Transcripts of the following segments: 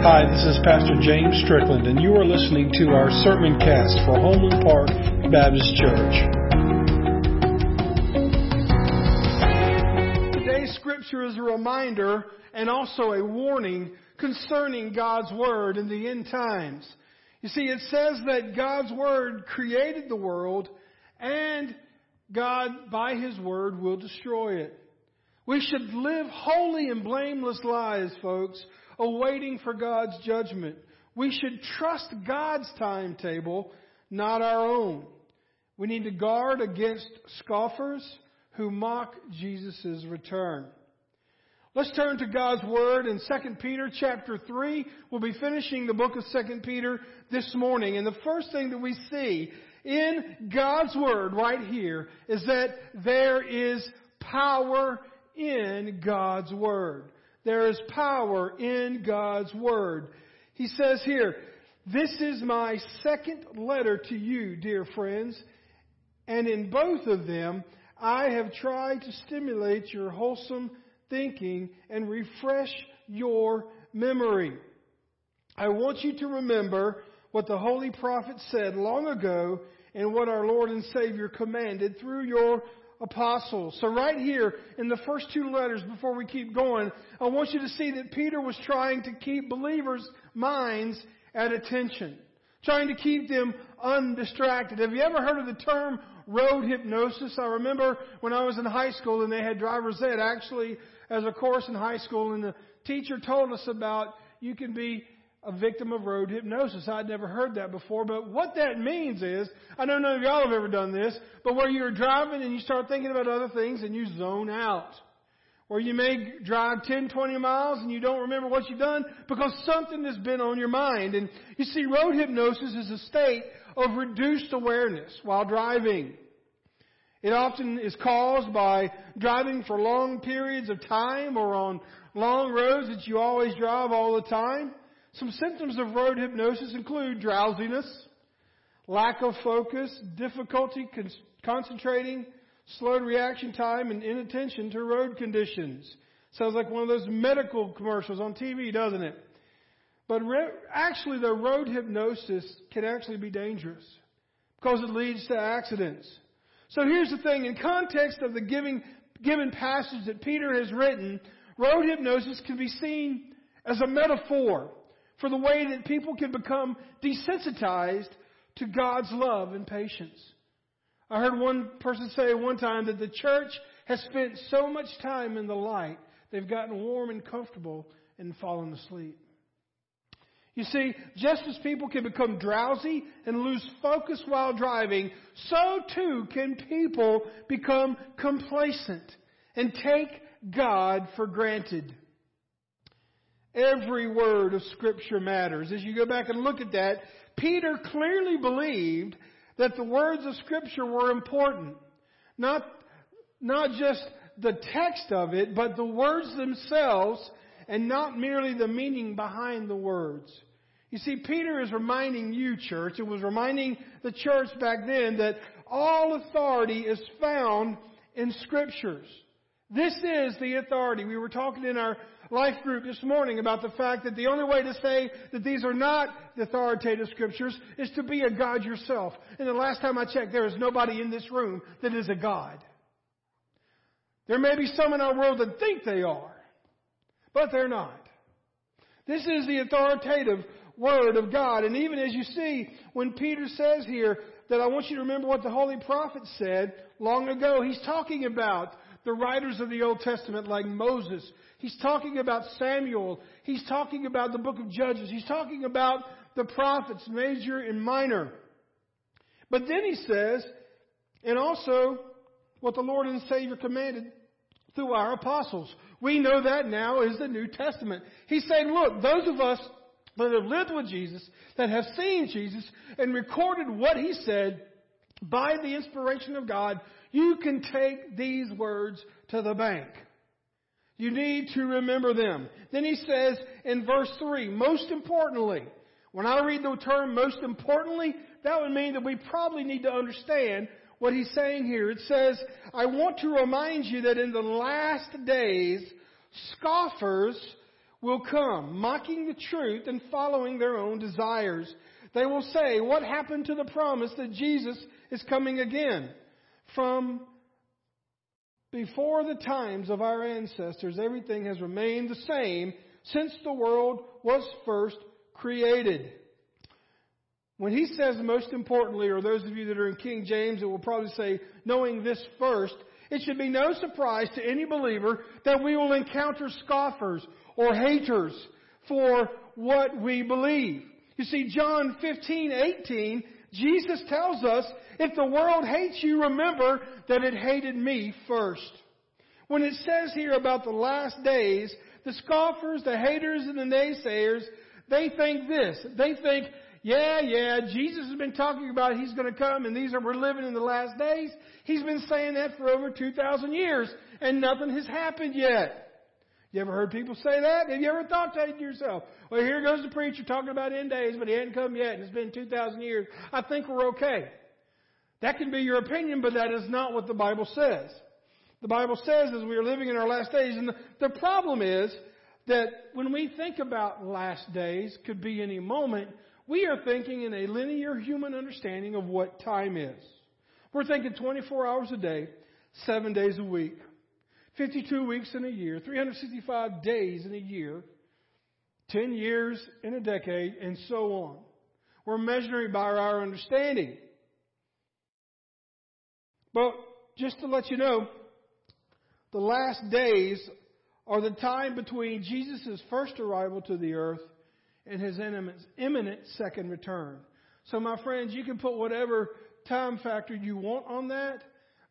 Hi, this is Pastor James Strickland, and you are listening to our sermon cast for Homeland Park Baptist Church. Today's scripture is a reminder and also a warning concerning God's Word in the end times. You see, it says that God's Word created the world and God, by His Word, will destroy it. We should live holy and blameless lives, folks, awaiting for God's judgment. We should trust God's timetable, not our own. We need to guard against scoffers who mock Jesus' return. Let's turn to God's Word in 2 Peter chapter 3. We'll be finishing the book of 2 Peter this morning. And the first thing that we see in God's Word right here is that there is power in God's Word. There is power in God's Word. He says here, This is my second letter to you, dear friends, and in both of them, I have tried to stimulate your wholesome thinking and refresh your memory. I want you to remember what the holy prophet said long ago and what our Lord and Savior commanded through your apostles. So right here in the first two letters before we keep going, I want you to see that Peter was trying to keep believers' minds at attention. Trying to keep them undistracted. Have you ever heard of the term road hypnosis? I remember when I was in high school and they had driver's ed actually as a course in high school and the teacher told us about you can be a victim of road hypnosis. I'd never heard that before, but what that means is, I don't know none of y'all have ever done this, but where you're driving and you start thinking about other things and you zone out. Or you may drive 10, 20 miles and you don't remember what you've done because something has been on your mind. And you see, road hypnosis is a state of reduced awareness while driving. It often is caused by driving for long periods of time or on long roads that you always drive all the time. Some symptoms of road hypnosis include drowsiness, lack of focus, difficulty con- concentrating, slowed reaction time, and inattention to road conditions. Sounds like one of those medical commercials on TV, doesn't it? But re- actually, the road hypnosis can actually be dangerous because it leads to accidents. So here's the thing. In context of the giving, given passage that Peter has written, road hypnosis can be seen as a metaphor for the way that people can become desensitized to God's love and patience. I heard one person say one time that the church has spent so much time in the light, they've gotten warm and comfortable and fallen asleep. You see, just as people can become drowsy and lose focus while driving, so too can people become complacent and take God for granted. Every word of Scripture matters. As you go back and look at that, Peter clearly believed that the words of Scripture were important. Not, not just the text of it, but the words themselves, and not merely the meaning behind the words. You see, Peter is reminding you, church, it was reminding the church back then that all authority is found in Scriptures. This is the authority. We were talking in our life group this morning about the fact that the only way to say that these are not the authoritative scriptures is to be a God yourself. And the last time I checked, there is nobody in this room that is a God. There may be some in our world that think they are, but they're not. This is the authoritative Word of God. And even as you see, when Peter says here that I want you to remember what the Holy Prophet said long ago, he's talking about the writers of the Old Testament like Moses He's talking about Samuel. He's talking about the book of Judges. He's talking about the prophets, major and minor. But then he says, and also what the Lord and Savior commanded through our apostles. We know that now is the New Testament. He's saying, look, those of us that have lived with Jesus, that have seen Jesus, and recorded what he said by the inspiration of God, you can take these words to the bank. You need to remember them. Then he says in verse 3, most importantly, when I read the term most importantly, that would mean that we probably need to understand what he's saying here. It says, I want to remind you that in the last days, scoffers will come, mocking the truth and following their own desires. They will say, What happened to the promise that Jesus is coming again? From before the times of our ancestors, everything has remained the same since the world was first created. When he says most importantly, or those of you that are in King James, it will probably say, knowing this first, it should be no surprise to any believer that we will encounter scoffers or haters for what we believe. You see, John 15, 18, Jesus tells us, if the world hates you, remember that it hated me first. When it says here about the last days, the scoffers, the haters, and the naysayers, they think this. They think, yeah, yeah, Jesus has been talking about he's going to come and these are, we're living in the last days. He's been saying that for over 2,000 years and nothing has happened yet. You ever heard people say that? Have you ever thought that to yourself? Well, here goes the preacher talking about end days, but he hadn't come yet and it's been 2,000 years. I think we're okay. That can be your opinion, but that is not what the Bible says. The Bible says as we are living in our last days, and the, the problem is that when we think about last days, could be any moment, we are thinking in a linear human understanding of what time is. We're thinking 24 hours a day, seven days a week, 52 weeks in a year, 365 days in a year, 10 years in a decade, and so on. We're measuring by our understanding. But just to let you know, the last days are the time between Jesus' first arrival to the earth and his imminent second return. So, my friends, you can put whatever time factor you want on that,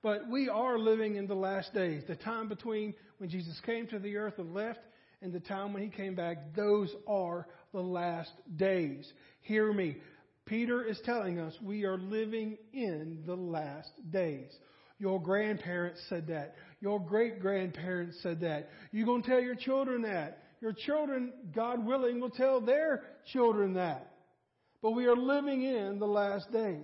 but we are living in the last days. The time between when Jesus came to the earth and left and the time when he came back, those are the last days. Hear me. Peter is telling us we are living in the last days. Your grandparents said that. Your great grandparents said that. You're going to tell your children that. Your children, God willing, will tell their children that. But we are living in the last days.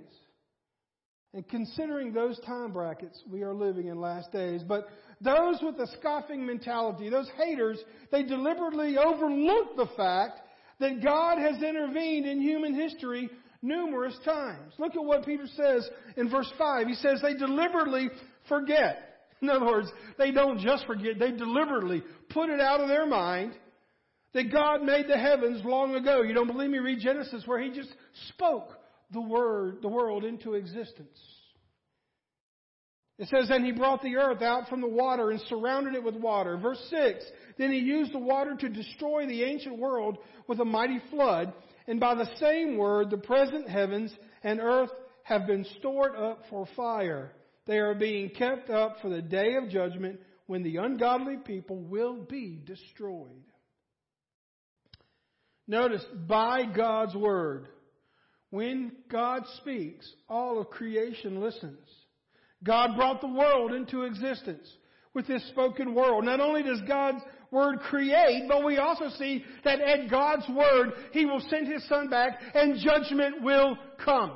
And considering those time brackets, we are living in last days. But those with a scoffing mentality, those haters, they deliberately overlook the fact that God has intervened in human history numerous times. Look at what Peter says in verse 5. He says they deliberately forget. In other words, they don't just forget, they deliberately put it out of their mind that God made the heavens long ago. You don't believe me? Read Genesis where he just spoke the word, the world into existence. It says, and he brought the earth out from the water and surrounded it with water. Verse 6, then he used the water to destroy the ancient world with a mighty flood. And by the same word, the present heavens and earth have been stored up for fire. They are being kept up for the day of judgment when the ungodly people will be destroyed. Notice, by God's word. When God speaks, all of creation listens. God brought the world into existence with His spoken word. Not only does God's word create, but we also see that at God's word, He will send His Son back and judgment will come.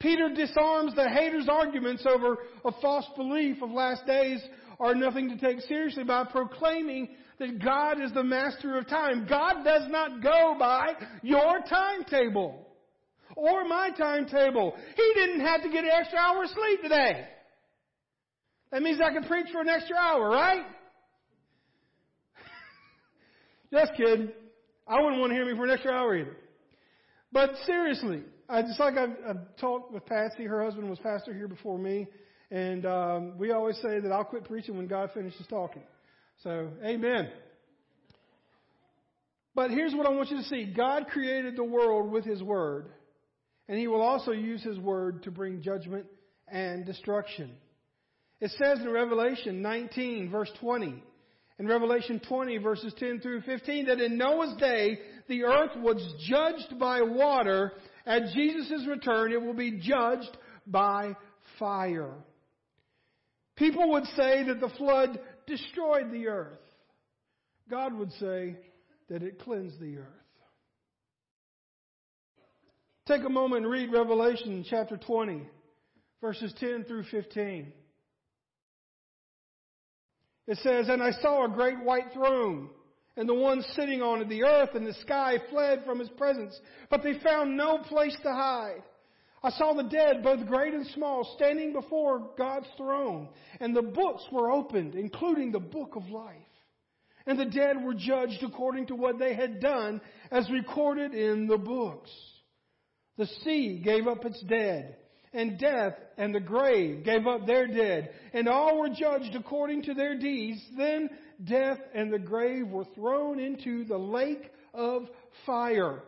Peter disarms the haters' arguments over a false belief of last days are nothing to take seriously by proclaiming that God is the master of time. God does not go by your timetable or my timetable. He didn't have to get an extra hour of sleep today. That means I can preach for an extra hour, right? Just kidding. I wouldn't want to hear me for an extra hour either. But seriously, I just like I've, I've talked with Patsy. Her husband was pastor here before me, and um, we always say that I'll quit preaching when God finishes talking. So, amen. But here's what I want you to see God created the world with His Word, and He will also use His Word to bring judgment and destruction. It says in Revelation 19, verse 20, in Revelation 20, verses 10 through 15, that in Noah's day, the earth was judged by water. At Jesus' return, it will be judged by fire. People would say that the flood destroyed the earth. God would say that it cleansed the earth. Take a moment and read Revelation chapter 20, verses 10 through 15. It says, And I saw a great white throne and the one sitting on it. The earth and the sky fled from his presence, but they found no place to hide. I saw the dead, both great and small, standing before God's throne, and the books were opened, including the book of life. And the dead were judged according to what they had done, as recorded in the books. The sea gave up its dead, and death and the grave gave up their dead, and all were judged according to their deeds. Then death and the grave were thrown into the lake of fire.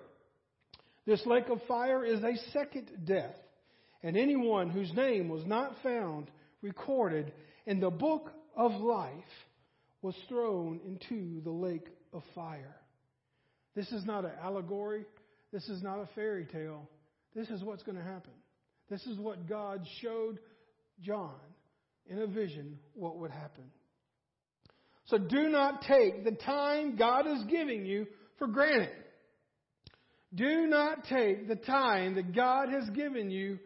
This lake of fire is a second death, and anyone whose name was not found recorded in the book of life was thrown into the lake of fire. This is not an allegory. This is not a fairy tale. This is what's going to happen. This is what God showed John in a vision what would happen. So do not take the time God is giving you for granted. Do not take the time that God has given you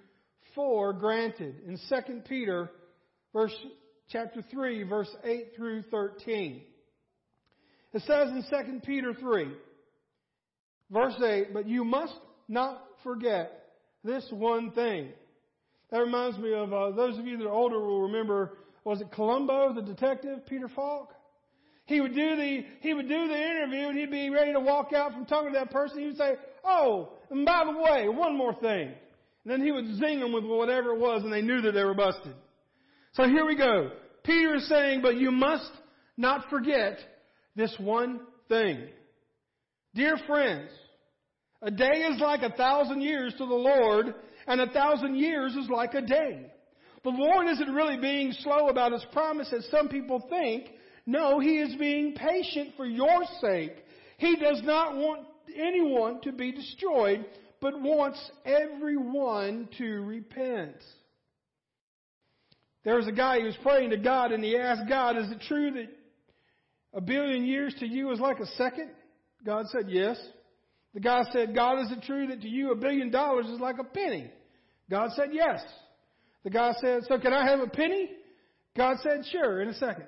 for granted. In 2 Peter verse chapter 3 verse 8 through 13. It says in 2 Peter 3 verse 8, but you must not forget this one thing. That reminds me of uh, those of you that are older will remember was it Columbo, the detective, Peter Falk? He would do the he would do the interview and he'd be ready to walk out from talking to that person. He would say, "Oh, and by the way, one more thing." And then he would zing them with whatever it was, and they knew that they were busted. So here we go. Peter is saying, "But you must not forget this one thing, dear friends. A day is like a thousand years to the Lord, and a thousand years is like a day." The Lord isn't really being slow about His promise as some people think. No, He is being patient for your sake. He does not want anyone to be destroyed, but wants everyone to repent. There was a guy who was praying to God and he asked God, is it true that a billion years to you is like a second? God said, yes. The guy said, God, is it true that to you a billion dollars is like a penny? God said, yes. The guy said, so can I have a penny? God said, sure, in a second.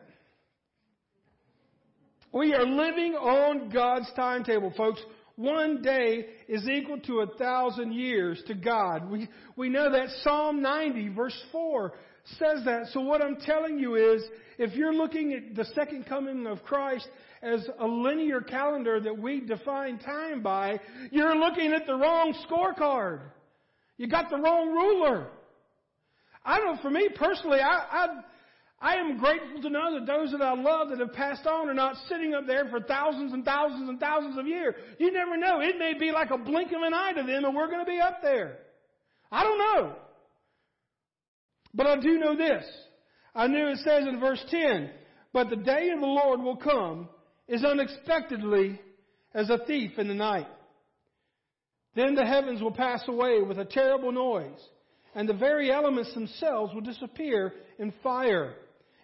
We are living on God's timetable, folks. One day is equal to a thousand years to God. We, we know that Psalm 90 verse 4 says that. So what I'm telling you is, if you're looking at the second coming of Christ as a linear calendar that we define time by, you're looking at the wrong scorecard. You got the wrong ruler. I know for me personally, I I am grateful to know that those that I love that have passed on are not sitting up there for thousands and thousands and thousands of years. You never know. It may be like a blink of an eye to them and we're going to be up there. I don't know. But I do know this. I knew it says in verse 10, but the day of the Lord will come as unexpectedly as a thief in the night. Then the heavens will pass away with a terrible noise, and the very elements themselves will disappear in fire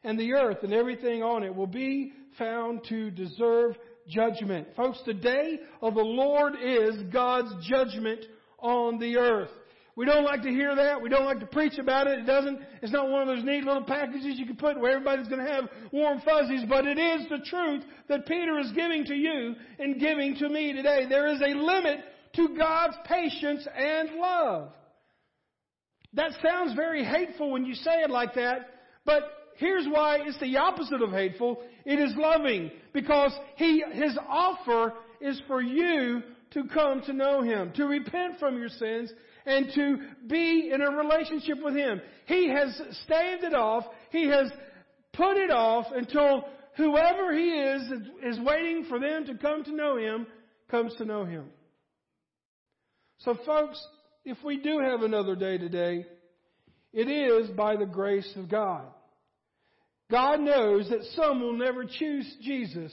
and the earth and everything on it will be found to deserve judgment. Folks, the day of the Lord is God's judgment on the earth. We don't like to hear that. We don't like to preach about it. It doesn't, it's not one of those neat little packages you can put where everybody's going to have warm fuzzies, but it is the truth that Peter is giving to you and giving to me today. There is a limit to God's patience and love. That sounds very hateful when you say it like that, but here's why it's the opposite of hateful. It is loving because he, his offer is for you to come to know him, to repent from your sins, and to be in a relationship with him. He has staved it off. He has put it off until whoever he is is waiting for them to come to know him comes to know him. So folks, if we do have another day today, it is by the grace of God. God knows that some will never choose Jesus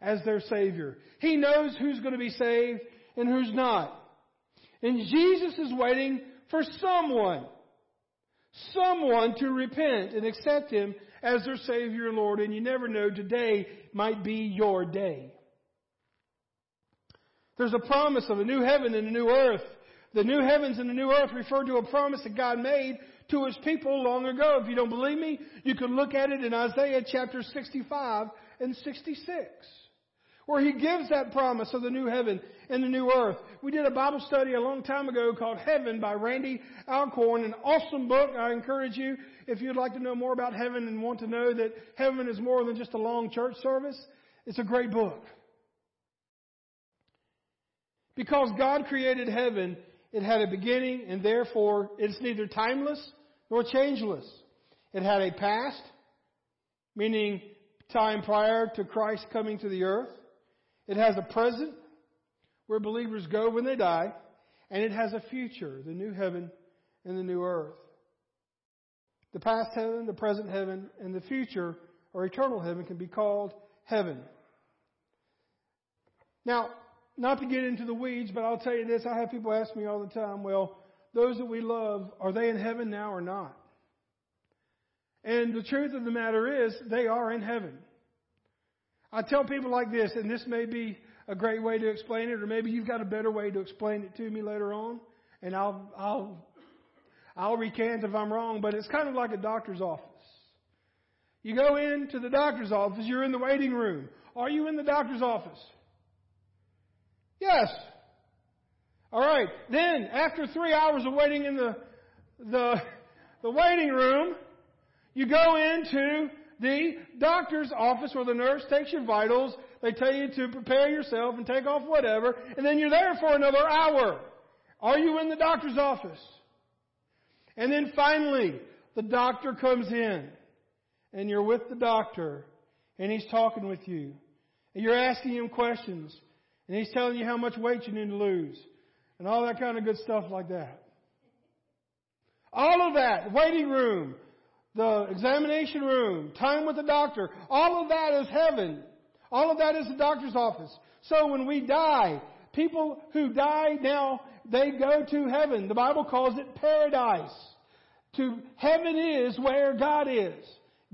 as their Savior. He knows who's going to be saved and who's not. And Jesus is waiting for someone, someone to repent and accept Him as their Savior and Lord. And you never know, today might be your day. There's a promise of a new heaven and a new earth. The new heavens and the new earth refer to a promise that God made to his people long ago. If you don't believe me, you can look at it in Isaiah chapter 65 and 66. where He gives that promise of the new heaven and the new earth. We did a Bible study a long time ago called Heaven by Randy Alcorn, an awesome book. I encourage you, if you'd like to know more about heaven and want to know that heaven is more than just a long church service, it's a great book. Because God created heaven, it had a beginning and therefore it's neither timeless nor changeless. It had a past, meaning time prior to Christ coming to the earth. It has a present, where believers go when they die. And it has a future, the new heaven and the new earth. The past heaven, the present heaven, and the future or eternal heaven can be called heaven. Now, not to get into the weeds, but I'll tell you this. I have people ask me all the time, well, those that we love, are they in heaven now or not? And the truth of the matter is, they are in heaven. I tell people like this, and this may be a great way to explain it, or maybe you've got a better way to explain it to me later on, and I'll, I'll, I'll recant if I'm wrong, but it's kind of like a doctor's office. You go into the doctor's office, you're in the waiting room. Are you in the doctor's office? Yes. All right. Then, after three hours of waiting in the, the, the waiting room, you go into the doctor's office where the nurse takes your vitals. They tell you to prepare yourself and take off whatever. And then you're there for another hour. Are you in the doctor's office? And then finally, the doctor comes in. And you're with the doctor. And he's talking with you. And you're asking him questions. And he's telling you how much weight you need to lose. And all that kind of good stuff like that. All of that, waiting room, the examination room, time with the doctor, all of that is heaven. All of that is the doctor's office. So when we die, people who die now, they go to heaven. The Bible calls it paradise. To heaven is where God is.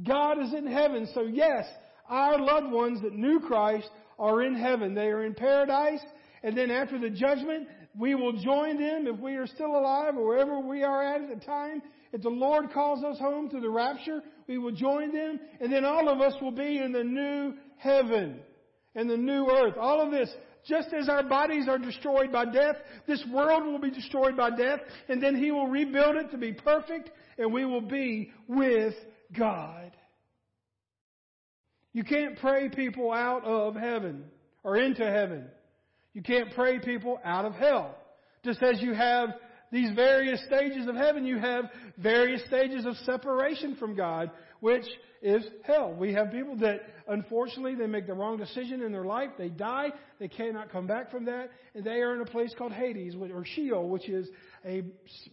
God is in heaven. So yes, our loved ones that knew Christ are in heaven. They are in paradise. And then after the judgment, we will join them if we are still alive or wherever we are at at the time. If the Lord calls us home to the rapture, we will join them. And then all of us will be in the new heaven and the new earth. All of this, just as our bodies are destroyed by death, this world will be destroyed by death. And then He will rebuild it to be perfect and we will be with God. You can't pray people out of heaven or into heaven. You can't pray people out of hell. Just as you have these various stages of heaven, you have various stages of separation from God, which is hell. We have people that, unfortunately, they make the wrong decision in their life. They die. They cannot come back from that. And they are in a place called Hades, or Sheol, which is a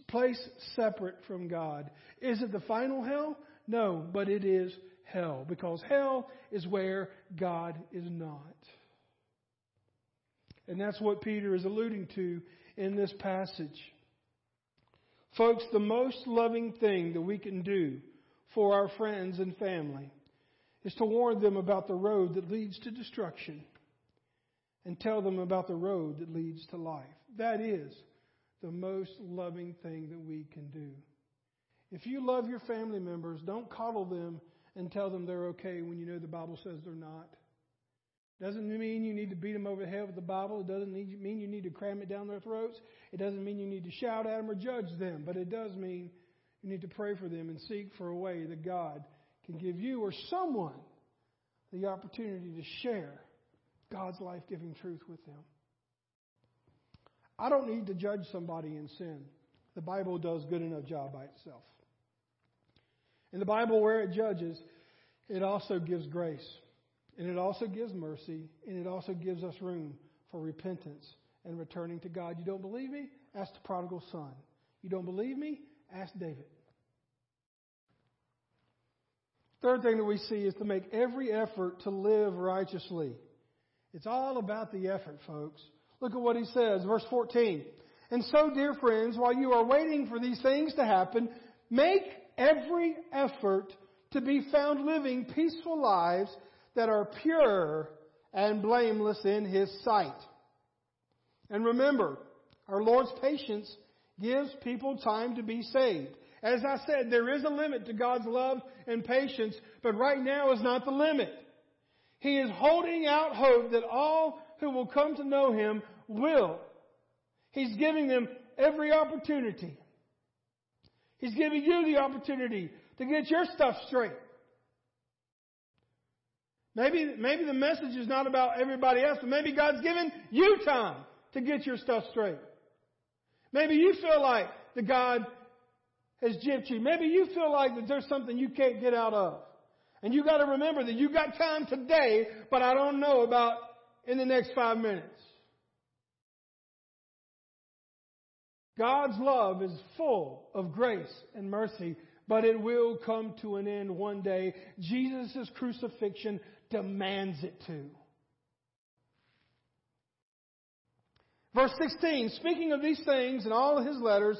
place separate from God. Is it the final hell? No, but it is hell, because hell is where God is not. And that's what Peter is alluding to in this passage. Folks, the most loving thing that we can do for our friends and family is to warn them about the road that leads to destruction and tell them about the road that leads to life. That is the most loving thing that we can do. If you love your family members, don't coddle them and tell them they're okay when you know the Bible says they're not. Doesn't mean you need to beat them over the head with the Bible. It doesn't mean you need to cram it down their throats. It doesn't mean you need to shout at them or judge them. But it does mean you need to pray for them and seek for a way that God can give you or someone the opportunity to share God's life giving truth with them. I don't need to judge somebody in sin. The Bible does good enough job by itself. In the Bible, where it judges, it also gives grace. And it also gives mercy. And it also gives us room for repentance and returning to God. You don't believe me? Ask the prodigal son. You don't believe me? Ask David. Third thing that we see is to make every effort to live righteously. It's all about the effort, folks. Look at what he says, verse 14. And so, dear friends, while you are waiting for these things to happen, make every effort to be found living peaceful lives that are pure and blameless in His sight. And remember, our Lord's patience gives people time to be saved. As I said, there is a limit to God's love and patience, but right now is not the limit. He is holding out hope that all who will come to know Him will. He's giving them every opportunity. He's giving you the opportunity to get your stuff straight. Maybe, maybe the message is not about everybody else, but maybe God's given you time to get your stuff straight. Maybe you feel like the God has gypped you. Maybe you feel like that there's something you can't get out of. And you gotta remember that you got time today, but I don't know about in the next five minutes. God's love is full of grace and mercy, but it will come to an end one day. Jesus' crucifixion demands it to. Verse 16, speaking of these things in all his letters,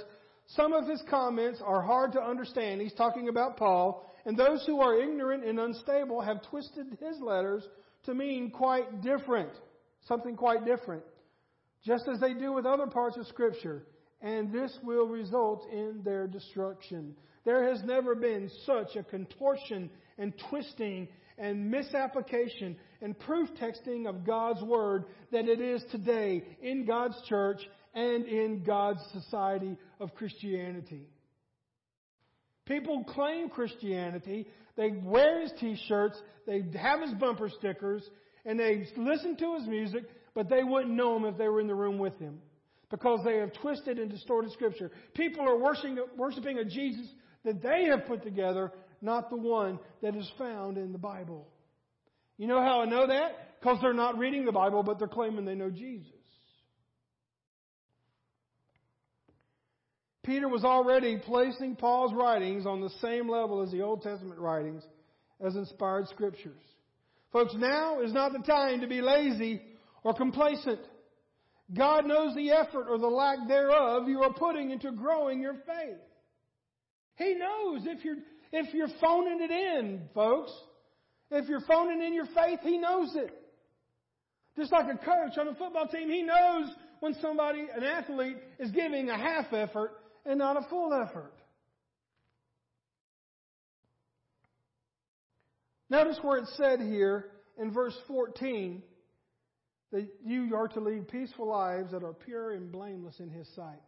some of his comments are hard to understand. He's talking about Paul, and those who are ignorant and unstable have twisted his letters to mean quite different, something quite different, just as they do with other parts of Scripture, and this will result in their destruction. There has never been such a contortion and twisting and misapplication and proof texting of God's Word that it is today in God's church and in God's society of Christianity. People claim Christianity, they wear his t-shirts, they have his bumper stickers, and they listen to his music, but they wouldn't know him if they were in the room with him. Because they have twisted and distorted Scripture. People are worshiping, worshiping a Jesus that they have put together not the one that is found in the Bible. You know how I know that? Because they're not reading the Bible, but they're claiming they know Jesus. Peter was already placing Paul's writings on the same level as the Old Testament writings as inspired scriptures. Folks, now is not the time to be lazy or complacent. God knows the effort or the lack thereof you are putting into growing your faith. He knows if you're if you're phoning it in, folks. If you're phoning in your faith, He knows it. Just like a coach on a football team, he knows when somebody, an athlete, is giving a half effort and not a full effort. Notice where it said here in verse 14 that you are to lead peaceful lives that are pure and blameless in His sight.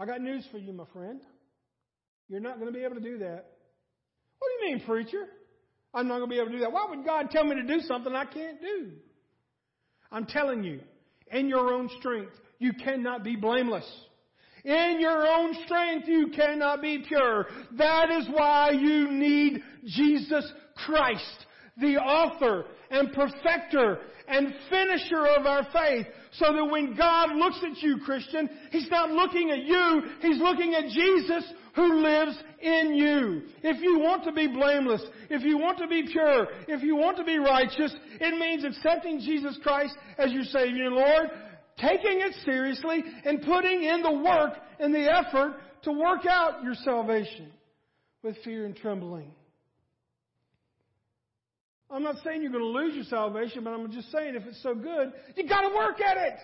I got news for you, my friend. You're not going to be able to do that. What do you mean, preacher? I'm not going to be able to do that. Why would God tell me to do something I can't do? I'm telling you, in your own strength, you cannot be blameless. In your own strength, you cannot be pure. That is why you need Jesus Christ, the author and perfecter and finisher of our faith, so that when God looks at you, Christian, He's not looking at you, He's looking at Jesus who lives in you. If you want to be blameless, if you want to be pure, if you want to be righteous, it means accepting Jesus Christ as your Savior and Lord, taking it seriously, and putting in the work and the effort to work out your salvation with fear and trembling. I'm not saying you're going to lose your salvation, but I'm just saying if it's so good, you got to work at it.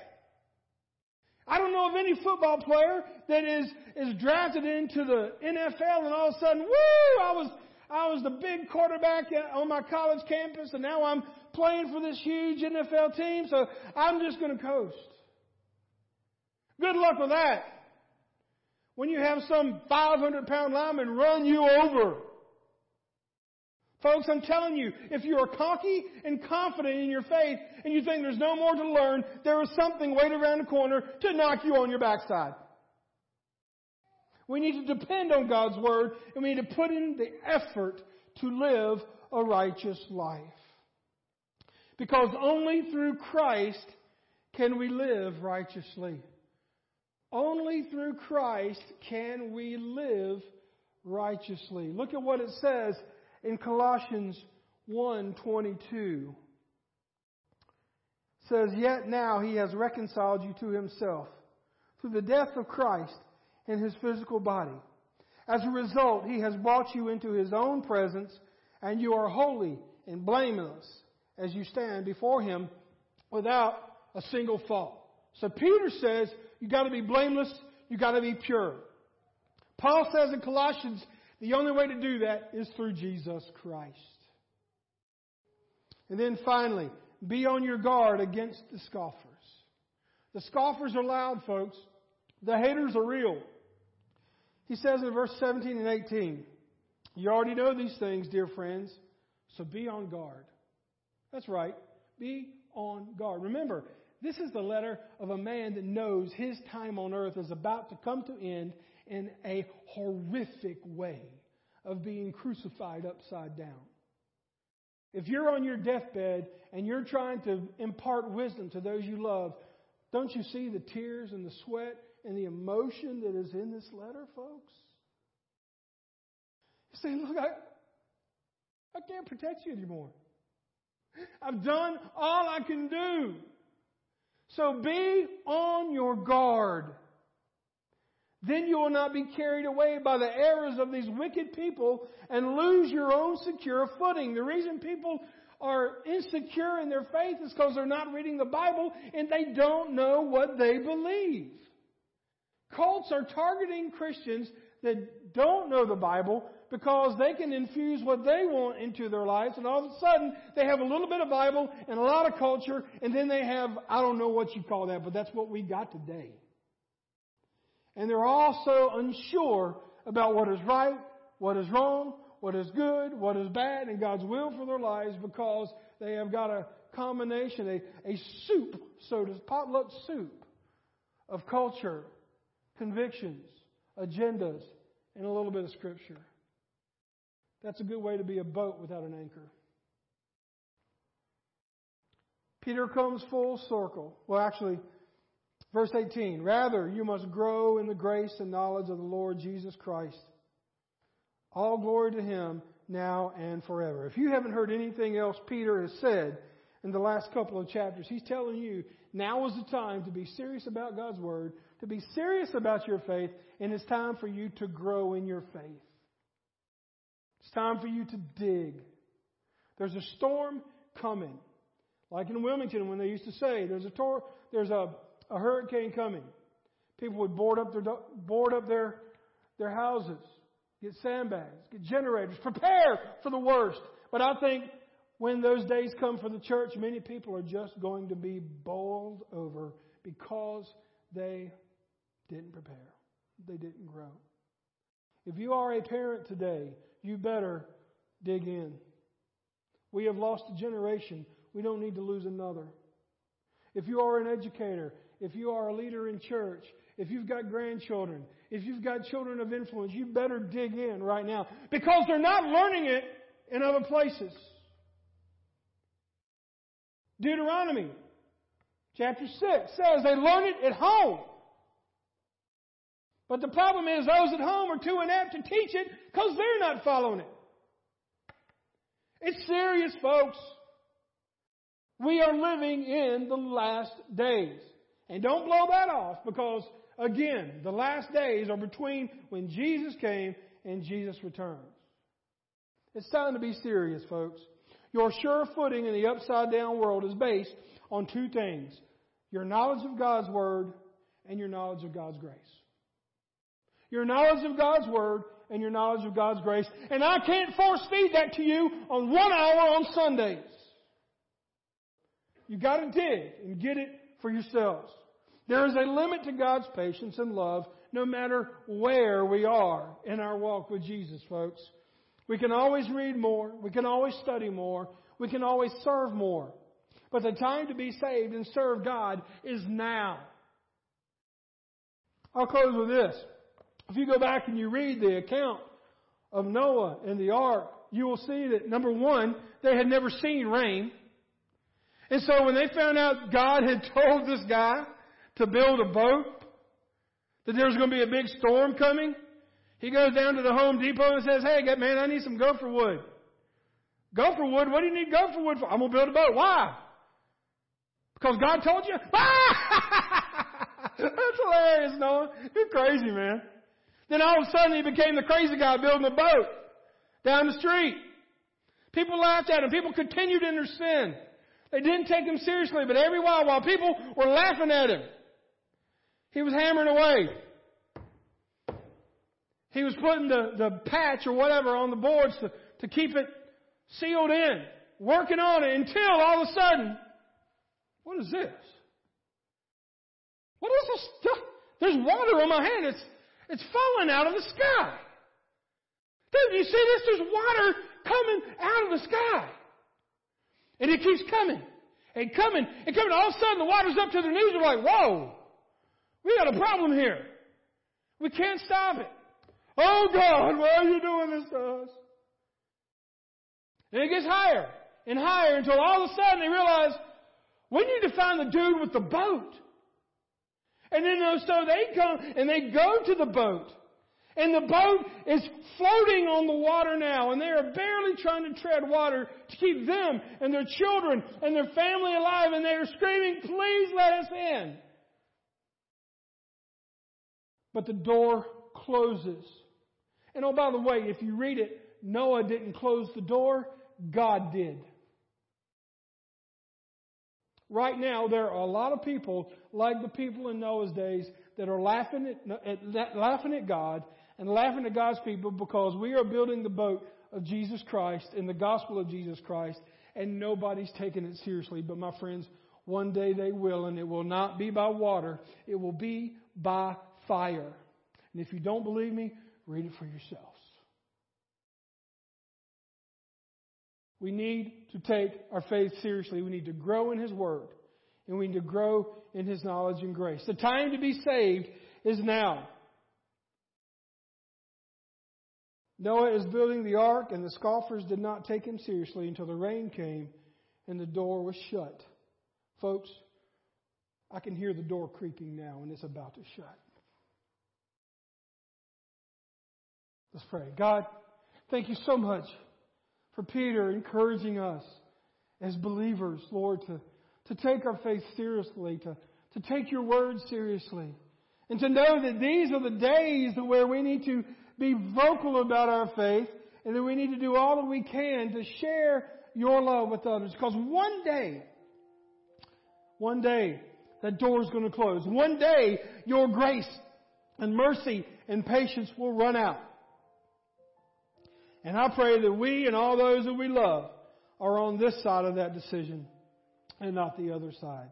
I don't know of any football player that is, is drafted into the NFL and all of a sudden, woo, I was, I was the big quarterback on my college campus and now I'm playing for this huge NFL team, so I'm just going to coast. Good luck with that. When you have some 500 pound lineman run you over Folks, I'm telling you, if you are cocky and confident in your faith and you think there's no more to learn, there is something waiting around the corner to knock you on your backside. We need to depend on God's Word and we need to put in the effort to live a righteous life. Because only through Christ can we live righteously. Only through Christ can we live righteously. Look at what it says in Colossians 1:22 says yet now he has reconciled you to himself through the death of Christ in his physical body. As a result he has brought you into his own presence and you are holy and blameless as you stand before him without a single fault. So Peter says you got to be blameless you got to be pure. Paul says in Colossians the only way to do that is through Jesus Christ. And then finally, be on your guard against the scoffers. The scoffers are loud, folks. The haters are real. He says in verse 17 and 18, You already know these things, dear friends, so be on guard. That's right. Be on guard. Remember, this is the letter of a man that knows his time on earth is about to come to end in a horrific way of being crucified upside down. If you're on your deathbed and you're trying to impart wisdom to those you love, don't you see the tears and the sweat and the emotion that is in this letter, folks? You say, look, I, I can't protect you anymore. I've done all I can do. So be on your guard. Then you will not be carried away by the errors of these wicked people and lose your own secure footing. The reason people are insecure in their faith is because they're not reading the Bible and they don't know what they believe. Cults are targeting Christians that don't know the Bible because they can infuse what they want into their lives and all of a sudden they have a little bit of Bible and a lot of culture and then they have, I don't know what you call that, but that's what we got today. And they're also unsure about what is right, what is wrong, what is good, what is bad, and God's will for their lives because they have got a combination, a, a soup, so to potluck soup of culture, convictions, agendas, and a little bit of scripture. That's a good way to be a boat without an anchor. Peter comes full circle. Well, actually, verse 18. Rather, you must grow in the grace and knowledge of the Lord Jesus Christ. All glory to Him now and forever. If you haven't heard anything else Peter has said in the last couple of chapters, he's telling you now is the time to be serious about God's Word, to be serious about your faith, and it's time for you to grow in your faith. It's time for you to dig. There's a storm coming. Like in Wilmington when they used to say, there's a, tor- there's a, a hurricane coming. People would board up their, board up their, their houses, get sandbags, get generators, prepare for the worst. But I think when those days come for the church, many people are just going to be bowled over because they didn't prepare. They didn't grow. If you are a parent today, you better dig in. We have lost a generation. We don't need to lose another. If you are an educator, if you are a leader in church, if you've got grandchildren, if you've got children of influence, you better dig in right now because they're not learning it in other places. Deuteronomy chapter 6 says they learn it at home. But the problem is those at home are too inept to teach it because they're not following it. It's serious, folks. We are living in the last days. And don't blow that off because, again, the last days are between when Jesus came and Jesus returns. It's time to be serious, folks. Your sure footing in the upside down world is based on two things your knowledge of God's Word and your knowledge of God's grace your knowledge of God's Word, and your knowledge of God's grace. And I can't force feed that to you on one hour on Sundays. You gotta dig and get it for yourselves. There is a limit to God's patience and love no matter where we are in our walk with Jesus, folks. We can always read more. We can always study more. We can always serve more. But the time to be saved and serve God is now. I'll close with this. If you go back and you read the account of Noah and the ark, you will see that number one, they had never seen rain. And so when they found out God had told this guy to build a boat, that there was going to be a big storm coming, he goes down to the Home Depot and says, Hey, man, I need some gopher wood. Gopher wood? What do you need gopher wood for? I'm going to build a boat. Why? Because God told you? That's hilarious, Noah. You're crazy, man. Then all of a sudden he became the crazy guy building a boat down the street. People laughed at him. People continued in their sin. They didn't take him seriously, but every while, while people were laughing at him, he was hammering away. He was putting the, the patch or whatever on the boards to, to keep it sealed in. working on it until all of a sudden, what is this? What is this stuff? There's water on my hand. It's, it's falling out of the sky. Dude, you see this? There's water coming out of the sky. And it keeps coming and coming and coming. All of a sudden, the water's up to their knees. They're like, whoa, we got a problem here. We can't stop it. Oh God, why are you doing this to us? And it gets higher and higher until all of a sudden they realize we need to find the dude with the boat. And then so they come and they go to the boat. And the boat is floating on the water now, and they are barely trying to tread water to keep them and their children and their family alive, and they are screaming, Please let us in. But the door closes. And oh, by the way, if you read it, Noah didn't close the door, God did. Right now, there are a lot of people, like the people in Noah's days, that are laughing at, at, laughing at God and laughing at God's people because we are building the boat of Jesus Christ in the gospel of Jesus Christ, and nobody's taking it seriously. But my friends, one day they will, and it will not be by water, it will be by fire. And if you don't believe me, read it for yourselves. We need to take our faith seriously. We need to grow in His Word. And we need to grow in His knowledge and grace. The time to be saved is now. Noah is building the ark, and the scoffers did not take him seriously until the rain came and the door was shut. Folks, I can hear the door creaking now, and it's about to shut. Let's pray. God, thank you so much for Peter encouraging us as believers, Lord, to, to take our faith seriously, to, to take your word seriously, and to know that these are the days where we need to be vocal about our faith and that we need to do all that we can to share your love with others. Because one day, one day, that door is going to close. One day, your grace and mercy and patience will run out. And I pray that we and all those that we love are on this side of that decision and not the other side.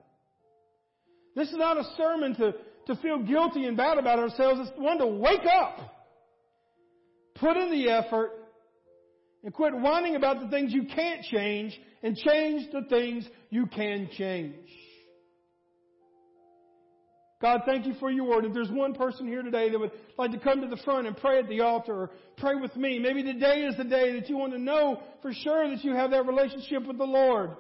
This is not a sermon to, to feel guilty and bad about ourselves. It's one to wake up. Put in the effort and quit whining about the things you can't change and change the things you can change. God, thank you for your word. If there's one person here today that would like to come to the front and pray at the altar or pray with me, maybe today is the day that you want to know for sure that you have that relationship with the Lord.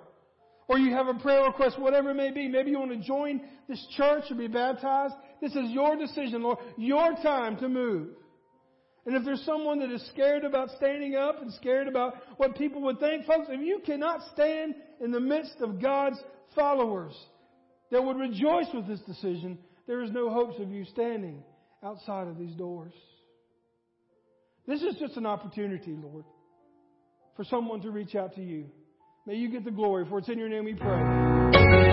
Or you have a prayer request, whatever it may be. Maybe you want to join this church or be baptized. This is your decision, Lord. Your time to move. And if there's someone that is scared about standing up and scared about what people would think, folks, if you cannot stand in the midst of God's followers that would rejoice with this decision, there is no hopes of you standing outside of these doors. This is just an opportunity, Lord, for someone to reach out to you. May you get the glory, for it's in your name we pray.